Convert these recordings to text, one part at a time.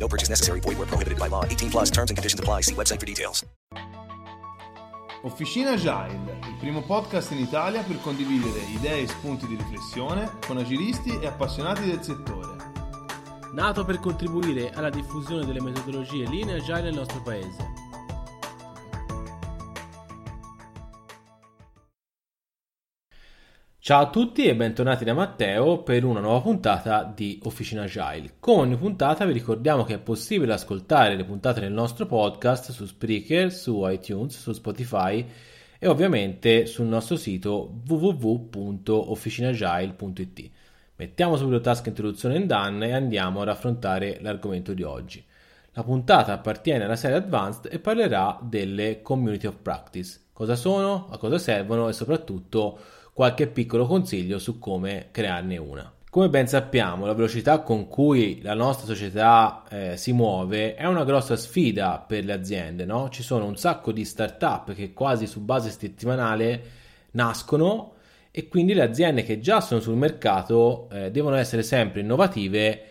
No purchase necessary. Void where prohibited by law. 18 plus terms and conditions apply. See website for details. Officina Agile, il primo podcast in Italia per condividere idee e spunti di riflessione con agilisti e appassionati del settore. nato per contribuire alla diffusione delle metodologie linee agile nel nostro paese. Ciao a tutti e bentornati da Matteo per una nuova puntata di Officina Agile. Come ogni puntata vi ricordiamo che è possibile ascoltare le puntate del nostro podcast su Spreaker, su iTunes, su Spotify e ovviamente sul nostro sito www.officinagile.it. Mettiamo subito task introduzione in done e andiamo ad affrontare l'argomento di oggi. La puntata appartiene alla serie Advanced e parlerà delle Community of Practice. Cosa sono, a cosa servono e soprattutto qualche piccolo consiglio su come crearne una. Come ben sappiamo, la velocità con cui la nostra società eh, si muove è una grossa sfida per le aziende, no? Ci sono un sacco di start-up che quasi su base settimanale nascono e quindi le aziende che già sono sul mercato eh, devono essere sempre innovative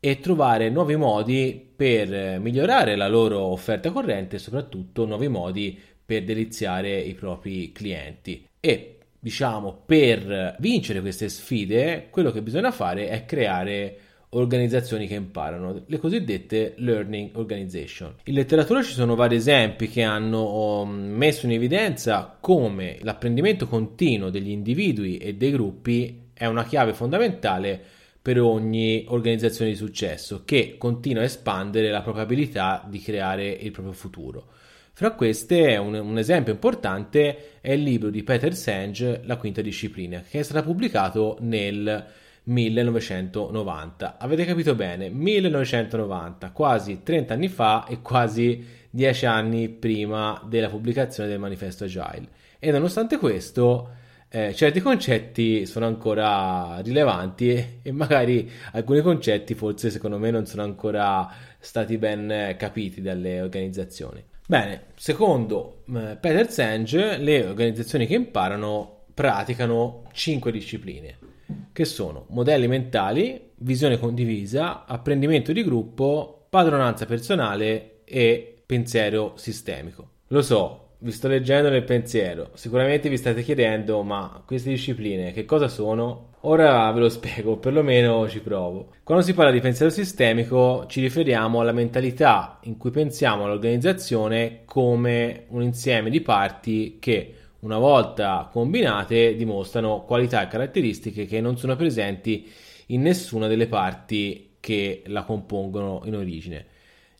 e trovare nuovi modi per eh, migliorare la loro offerta corrente e soprattutto nuovi modi per deliziare i propri clienti. E diciamo per vincere queste sfide quello che bisogna fare è creare organizzazioni che imparano, le cosiddette learning organization. In letteratura ci sono vari esempi che hanno um, messo in evidenza come l'apprendimento continuo degli individui e dei gruppi è una chiave fondamentale per ogni organizzazione di successo che continua a espandere la probabilità di creare il proprio futuro. Fra queste, un, un, esempio importante è il libro di Peter Senge, La quinta disciplina, che è stato pubblicato nel 1990. Avete capito bene, 1990, quasi 30 anni fa e quasi 10 anni prima della pubblicazione del manifesto Agile. E nonostante questo, eh, certi concetti sono ancora rilevanti e, e, magari alcuni concetti forse secondo me non sono ancora stati ben capiti dalle organizzazioni. Bene, secondo eh, Peter Senge, le organizzazioni che imparano praticano 5 discipline che sono modelli mentali, visione condivisa, apprendimento di gruppo, padronanza personale e pensiero sistemico. Lo so, vi sto leggendo nel pensiero, sicuramente vi state chiedendo ma queste discipline che cosa sono? Ora ve lo spiego, perlomeno ci provo. Quando si parla di pensiero sistemico ci riferiamo alla mentalità in cui pensiamo all'organizzazione come un insieme di parti che una volta combinate dimostrano qualità e caratteristiche che non sono presenti in nessuna delle parti che la compongono in origine.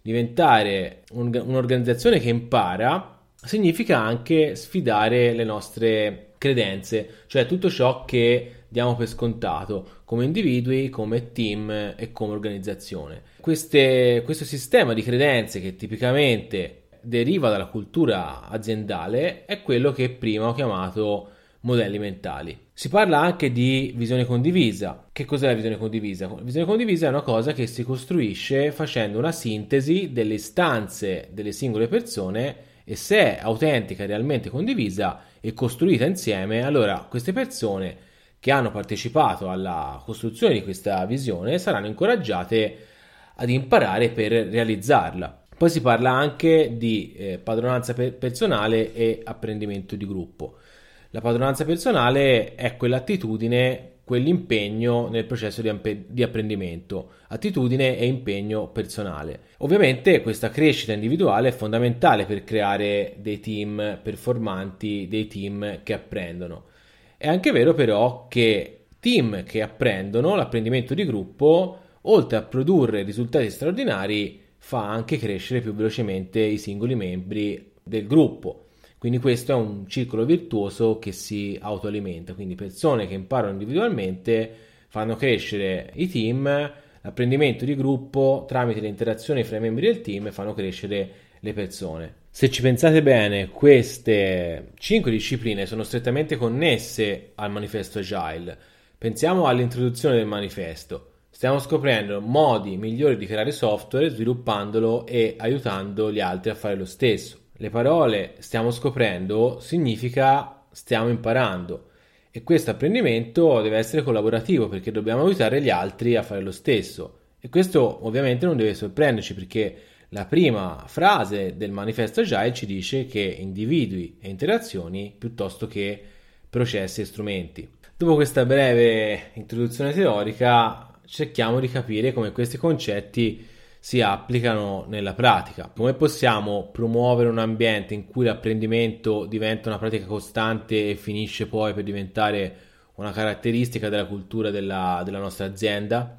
Diventare un, un'organizzazione che impara significa anche sfidare le nostre credenze, cioè tutto ciò che diamo per scontato come individui, come team e come organizzazione. Queste, questo sistema di credenze che tipicamente deriva dalla cultura aziendale è quello che prima ho chiamato modelli mentali. Si parla anche di visione condivisa. Che cos'è la visione condivisa? La visione condivisa è una cosa che si costruisce facendo una sintesi delle istanze delle singole persone e se è autentica, realmente condivisa e costruita insieme, allora queste persone che hanno partecipato alla costruzione di questa visione saranno incoraggiate ad imparare per realizzarla. Poi si parla anche di eh, padronanza per- personale e apprendimento di gruppo. La padronanza personale è quell'attitudine, quell'impegno nel processo di, ampe- di, apprendimento, attitudine e impegno personale. Ovviamente questa crescita individuale è fondamentale per creare dei team performanti, dei team che apprendono. È anche vero però che team che apprendono l'apprendimento di gruppo, oltre a produrre risultati straordinari, fa anche crescere più velocemente i singoli membri del gruppo. Quindi questo è un circolo virtuoso che si autoalimenta, quindi persone che imparano individualmente fanno crescere i team, l'apprendimento di gruppo tramite le interazioni fra i membri del team fanno crescere le persone. Se ci pensate bene, queste cinque discipline sono strettamente connesse al manifesto Agile. Pensiamo all'introduzione del manifesto. Stiamo scoprendo modi migliori di creare software, sviluppandolo e aiutando gli altri a fare lo stesso. Le parole stiamo scoprendo significa stiamo imparando e questo apprendimento deve essere collaborativo perché dobbiamo aiutare gli altri a fare lo stesso. E questo ovviamente non deve sorprenderci perché la prima frase del manifesto Agile ci dice che individui e interazioni piuttosto che processi e strumenti. Dopo questa breve introduzione teorica, cerchiamo di capire come questi concetti si applicano nella pratica. Come possiamo promuovere un ambiente in cui l'apprendimento diventa una pratica costante e finisce poi per diventare una caratteristica della cultura della, della nostra azienda?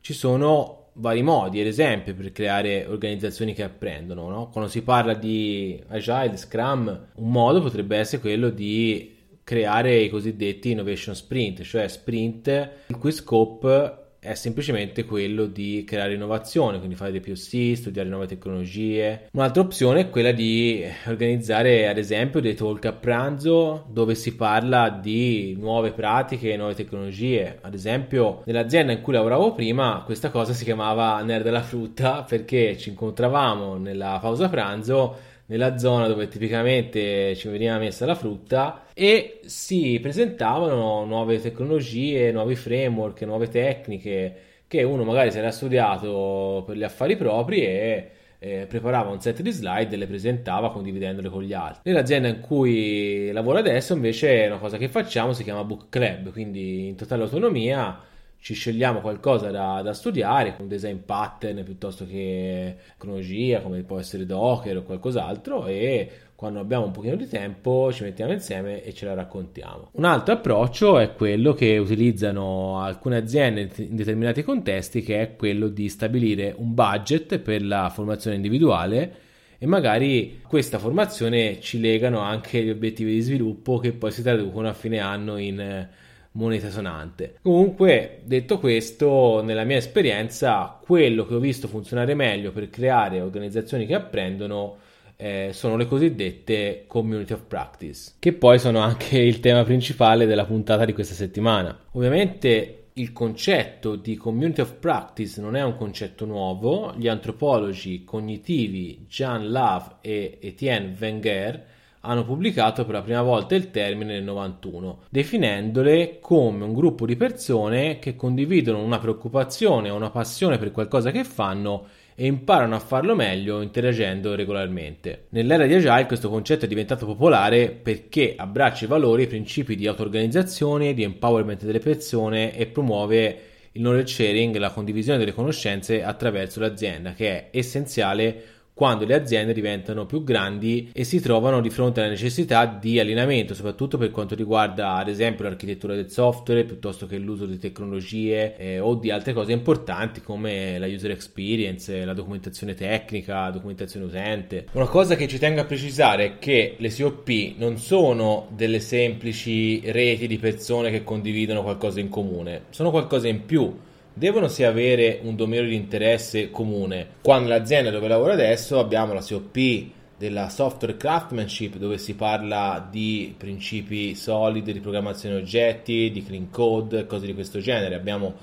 Ci sono vari modi, ad esempio, per creare organizzazioni che apprendono. No? Quando si parla di Agile, Scrum, un modo potrebbe essere quello di creare i cosiddetti innovation sprint, cioè sprint il cui scope è semplicemente quello di creare innovazione, quindi fare dei POC, studiare nuove tecnologie. Un'altra opzione è quella di organizzare ad esempio dei talk a pranzo dove si parla di nuove pratiche nuove tecnologie. Ad esempio nell'azienda in cui lavoravo prima questa cosa si chiamava Nerd della frutta perché ci incontravamo nella pausa pranzo nella zona dove tipicamente ci veniva messa la frutta e si presentavano nuove tecnologie, nuovi framework, nuove tecniche che uno magari si era studiato per gli affari propri e eh, preparava un set di slide e le presentava condividendole con gli altri. Nell'azienda in cui lavoro adesso invece una cosa che facciamo si chiama book club, quindi in totale autonomia ci scegliamo qualcosa da, da, studiare, un design pattern piuttosto che tecnologia, come può essere Docker o qualcos'altro, e quando abbiamo un pochino di tempo ci mettiamo insieme e ce la raccontiamo. Un altro approccio è quello che utilizzano alcune aziende in determinati contesti, che è quello di stabilire un budget per la formazione individuale e magari questa formazione ci legano anche gli obiettivi di sviluppo che poi si traducono a fine anno in moneta sonante. Comunque, detto questo, nella mia esperienza, quello che ho visto funzionare meglio per creare organizzazioni che apprendono eh, sono le cosiddette community of practice, che poi sono anche il tema principale della puntata di questa settimana. Ovviamente il concetto di community of practice non è un concetto nuovo, gli antropologi cognitivi Jean Love e Etienne Wenger hanno pubblicato per la prima volta il termine nel 91, definendole come un gruppo di persone che condividono una preoccupazione o una passione per qualcosa che fanno e imparano a farlo meglio interagendo regolarmente. Nell'era di Agile questo concetto è diventato popolare perché abbraccia i valori e i principi di auto-organizzazione, di empowerment delle persone e promuove il knowledge sharing, la condivisione delle conoscenze attraverso l'azienda, che è essenziale quando le aziende diventano più grandi e si trovano di fronte alla necessità di allineamento, soprattutto per quanto riguarda ad esempio l'architettura del software piuttosto che l'uso di tecnologie eh, o di altre cose importanti come la user experience, la documentazione tecnica, la documentazione utente. Una cosa che ci tengo a precisare è che le COP non sono delle semplici reti di persone che condividono qualcosa in comune, sono qualcosa in più devono sì avere un dominio di interesse comune. Quando l'azienda dove lavoro adesso abbiamo la COP della software craftsmanship dove si parla di principi solidi di programmazione oggetti, di clean code, cose di questo genere. Abbiamo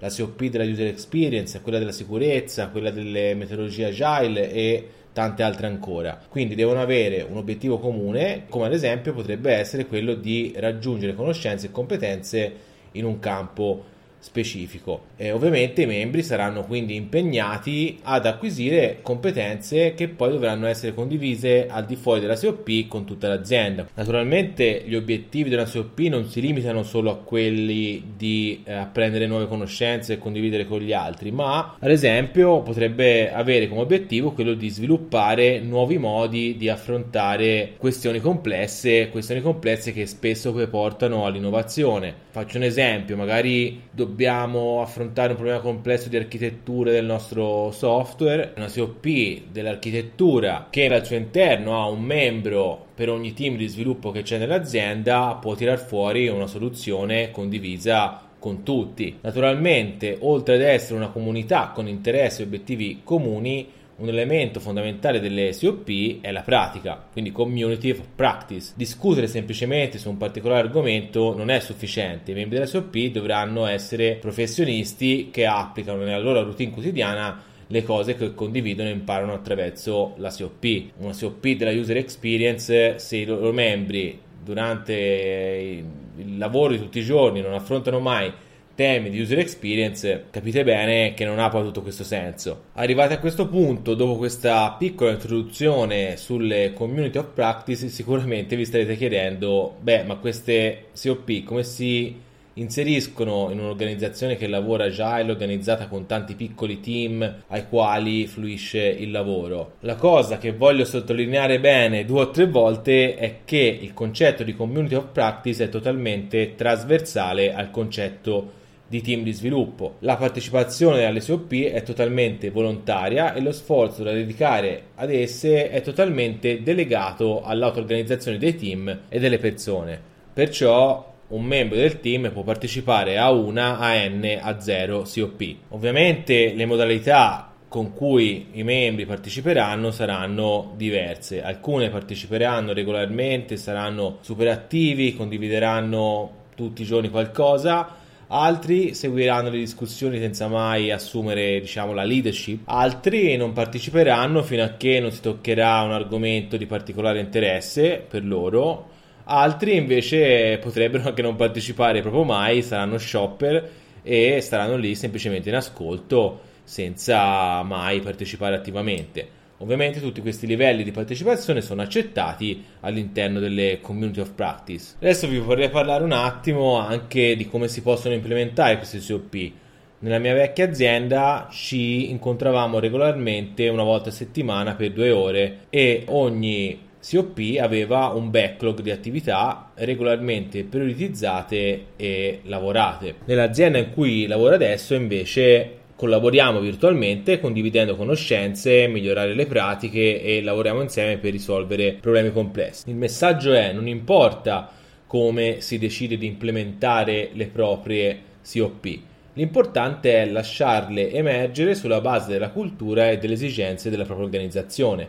la COP della user experience, quella della sicurezza, quella delle metodologie agile e tante altre ancora. Quindi devono avere un obiettivo comune, come ad esempio potrebbe essere quello di raggiungere conoscenze e competenze in un campo specifico. E ovviamente i membri saranno quindi impegnati ad acquisire competenze che poi dovranno essere condivise al di fuori della COP con tutta l'azienda. Naturalmente gli obiettivi della COP non si limitano solo a quelli di eh, apprendere nuove conoscenze e condividere con gli altri, ma ad esempio potrebbe avere come obiettivo quello di sviluppare nuovi modi di affrontare questioni complesse, questioni complesse che spesso poi portano all'innovazione. Faccio un esempio, magari dobbiamo dobbiamo affrontare un problema complesso di architettura del nostro software, una COP dell'architettura che al suo interno ha un membro per ogni team di sviluppo che c'è nell'azienda, può tirar fuori una soluzione condivisa con tutti. Naturalmente, oltre ad essere una comunità con interessi e obiettivi comuni, un elemento fondamentale delle SOP è la pratica, quindi community of practice. Discutere semplicemente su un particolare argomento non è sufficiente, i membri della SOP dovranno essere professionisti che applicano nella loro routine quotidiana le cose che condividono e imparano attraverso la COP. Una COP della user experience, se i loro membri durante il lavoro di tutti i giorni non affrontano mai temi di user experience, capite bene che non ha poi tutto questo senso. Arrivati a questo punto, dopo questa piccola introduzione sulle community of practice, sicuramente vi starete chiedendo, beh, ma queste COP come si inseriscono in un'organizzazione che lavora agile, organizzata con tanti piccoli team ai quali fluisce il lavoro. La cosa che voglio sottolineare bene due o tre volte è che il concetto di community of practice è totalmente trasversale al concetto di team di sviluppo. La partecipazione alle SOP è totalmente volontaria e lo sforzo da dedicare ad esse è totalmente delegato all'auto-organizzazione dei team e delle persone. Perciò un membro del team può partecipare a una, a n, a 0 COP. Ovviamente le modalità con cui i membri parteciperanno saranno diverse. Alcune parteciperanno regolarmente, saranno super attivi, condivideranno tutti i giorni qualcosa, altri seguiranno le discussioni senza mai assumere diciamo, la leadership, altri non parteciperanno fino a che non si toccherà un argomento di particolare interesse per loro, altri invece potrebbero anche non partecipare proprio mai, saranno shopper e staranno lì semplicemente in ascolto senza mai partecipare attivamente. Ovviamente tutti questi livelli di partecipazione sono accettati all'interno delle community of practice. Adesso vi vorrei parlare un attimo anche di come si possono implementare questi COP. Nella mia vecchia azienda ci incontravamo regolarmente una volta a settimana per due ore e ogni COP aveva un backlog di attività regolarmente prioritizzate e lavorate. Nell'azienda in cui lavoro adesso invece collaboriamo virtualmente condividendo conoscenze, migliorare le pratiche e lavoriamo insieme per risolvere problemi complessi. Il messaggio è non importa come si decide di implementare le proprie COP. L'importante è lasciarle emergere sulla base della cultura e delle esigenze della propria organizzazione.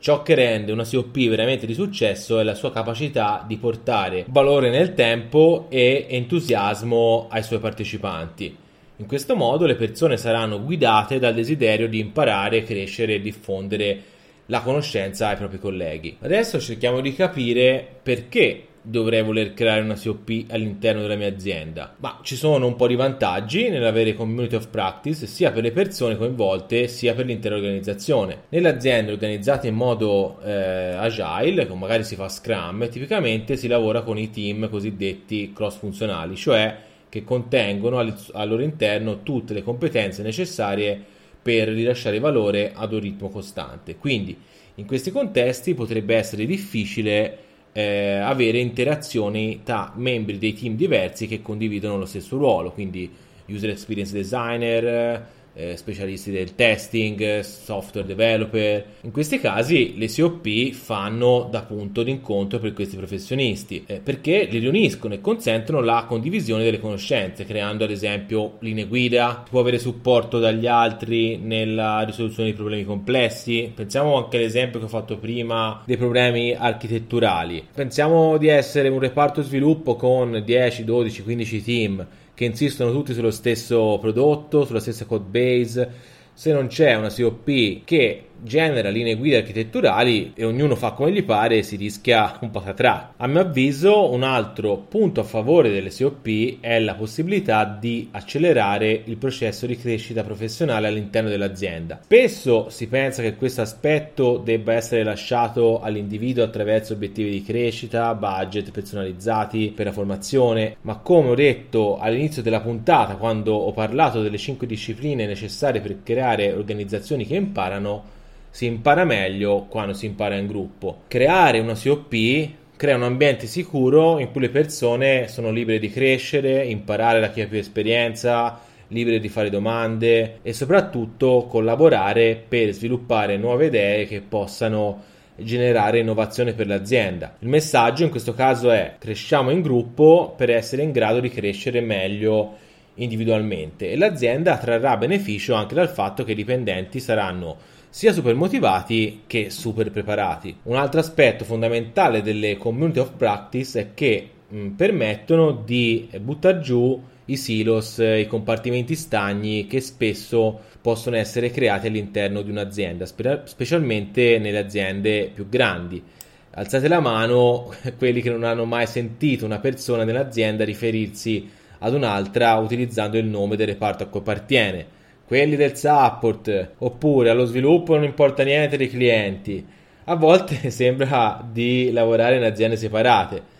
Ciò che rende una COP veramente di successo è la sua capacità di portare valore nel tempo e entusiasmo ai suoi partecipanti. In questo modo le persone saranno guidate dal desiderio di imparare, crescere e diffondere la conoscenza ai propri colleghi. Adesso cerchiamo di capire perché dovrei voler creare una COP all'interno della mia azienda. Ma ci sono un po' di vantaggi nell'avere community of practice sia per le persone coinvolte sia per l'intera organizzazione. Nelle aziende organizzate in modo eh, agile, come magari si fa Scrum, tipicamente si lavora con i team cosiddetti cross funzionali, cioè che contengono al, loro interno tutte le competenze necessarie per rilasciare valore ad un ritmo costante. Quindi in questi contesti potrebbe essere difficile eh, avere interazioni tra membri dei team diversi che condividono lo stesso ruolo, quindi user experience designer, eh, specialisti del testing, software developer. In questi casi le COP fanno da punto d'incontro per questi professionisti eh, perché li riuniscono e consentono la condivisione delle conoscenze, creando ad esempio linee guida, può avere supporto dagli altri nella risoluzione di problemi complessi. Pensiamo anche all'esempio che ho fatto prima dei problemi architetturali. Pensiamo di essere un reparto sviluppo con 10, 12, 15 team che insistono tutti sullo stesso prodotto, sulla stessa code base. Se non c'è una COP che genera linee guida architetturali e ognuno fa come gli pare, si rischia un patatrà. A mio avviso, un altro punto a favore delle COP è la possibilità di accelerare il processo di crescita professionale all'interno dell'azienda. Spesso si pensa che questo aspetto debba essere lasciato all'individuo attraverso obiettivi di crescita, budget personalizzati per la formazione, ma come ho detto all'inizio della puntata, quando ho parlato delle 5 discipline necessarie per creare organizzazioni che imparano, si impara meglio quando si impara in gruppo. Creare una COP crea un ambiente sicuro in cui le persone sono libere di crescere, imparare da chi ha più esperienza, libere di fare domande e soprattutto collaborare per sviluppare nuove idee che possano generare innovazione per l'azienda. Il messaggio in questo caso è cresciamo in gruppo per essere in grado di crescere meglio individualmente e l'azienda trarrà beneficio anche dal fatto che i dipendenti saranno sia super motivati che super preparati. Un altro aspetto fondamentale delle community of practice è che mh, permettono di buttare giù i silos, i compartimenti stagni che spesso possono essere creati all'interno di un'azienda, spe- specialmente nelle aziende più grandi. Alzate la mano quelli che non hanno mai sentito una persona nell'azienda riferirsi ad un'altra utilizzando il nome del reparto a cui appartiene quelli del support, oppure allo sviluppo non importa niente dei clienti. A volte sembra di lavorare in aziende separate.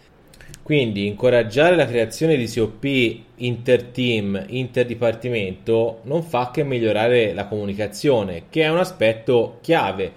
Quindi incoraggiare la creazione di COP inter-team, interdipartimento non fa che migliorare la comunicazione, che è un aspetto chiave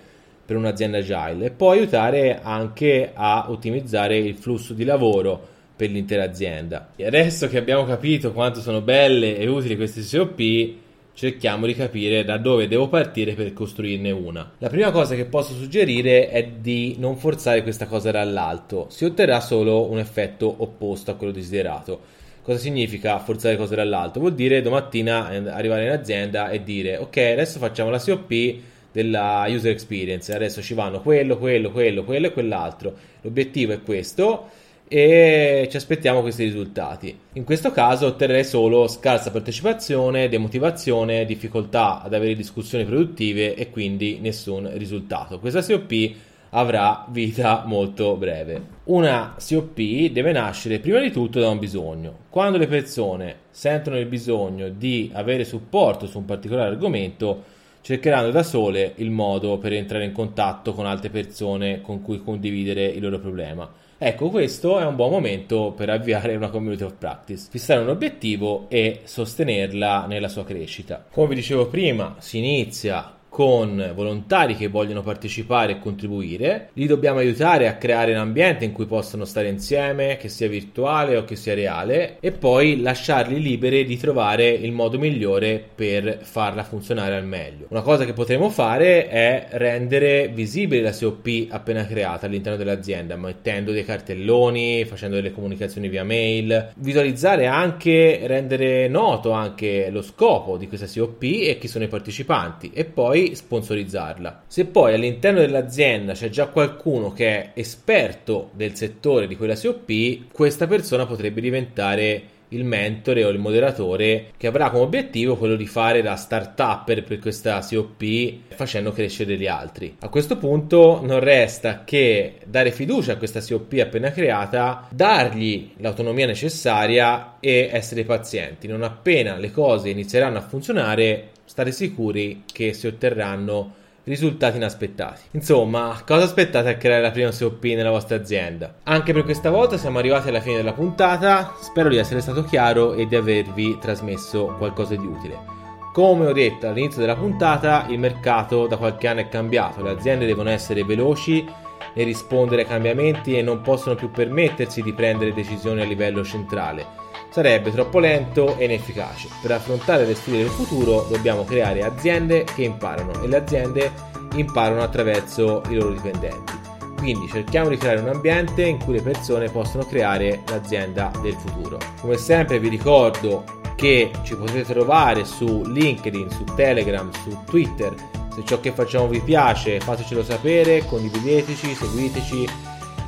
per un'azienda agile e può aiutare anche a ottimizzare il flusso di lavoro per l'intera azienda. E adesso che abbiamo capito quanto sono belle e utili queste COP, cerchiamo di capire da dove devo partire per costruirne una. La prima cosa che posso suggerire è di non forzare questa cosa dall'alto, si otterrà solo un effetto opposto a quello desiderato. Cosa significa forzare cose dall'alto? Vuol dire domattina eh, arrivare in azienda e dire ok, adesso facciamo la COP della user experience, adesso ci vanno quello, quello, quello, quello e quell'altro. L'obiettivo è questo e ci aspettiamo questi risultati. In questo caso otterrei solo scarsa partecipazione, demotivazione, difficoltà ad avere discussioni produttive e quindi nessun risultato. Questa COP avrà vita molto breve. Una COP deve nascere prima di tutto da un bisogno. Quando le persone sentono il bisogno di avere supporto su un particolare argomento, cercheranno da sole il modo per entrare in contatto con altre persone con cui condividere il loro problema. Ecco, questo è un buon momento per avviare una community of practice, fissare un obiettivo e sostenerla nella sua crescita. Come vi dicevo prima, si inizia con volontari che vogliono partecipare e contribuire, li dobbiamo aiutare a creare un ambiente in cui possano stare insieme, che sia virtuale o che sia reale, e poi lasciarli liberi di trovare il modo migliore per farla funzionare al meglio. Una cosa che potremo fare è rendere visibile la COP appena creata all'interno dell'azienda, mettendo dei cartelloni, facendo delle comunicazioni via mail, visualizzare anche, rendere noto anche lo scopo di questa COP e chi sono i partecipanti e poi sponsorizzarla. Se poi all'interno dell'azienda c'è già qualcuno che è esperto del settore di quella COP, questa persona potrebbe diventare il mentore o il moderatore che avrà come obiettivo quello di fare da start-upper per questa COP facendo crescere gli altri. A questo punto non resta che dare fiducia a questa COP appena creata, dargli l'autonomia necessaria e essere pazienti. Non appena le cose inizieranno a funzionare, state sicuri che si otterranno risultati inaspettati. Insomma, cosa aspettate a creare la prima COP nella vostra azienda? Anche per questa volta siamo arrivati alla fine della puntata, spero di essere stato chiaro e di avervi trasmesso qualcosa di utile. Come ho detto all'inizio della puntata, il mercato da qualche anno è cambiato, le aziende devono essere veloci e rispondere ai cambiamenti e non possono più permettersi di prendere decisioni a livello centrale sarebbe troppo lento e inefficace. Per affrontare le sfide del futuro dobbiamo creare aziende che imparano e le aziende imparano attraverso i loro dipendenti. Quindi cerchiamo di creare un ambiente in cui le persone possono creare l'azienda del futuro. Come sempre vi ricordo che ci potete trovare su LinkedIn, su Telegram, su Twitter. Se ciò che facciamo vi piace fatecelo sapere, condivideteci, seguiteci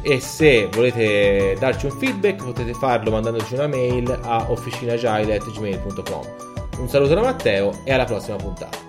e se volete darci un feedback potete farlo mandandoci una mail a officinagile.gmail.com Un saluto da Matteo e alla prossima puntata.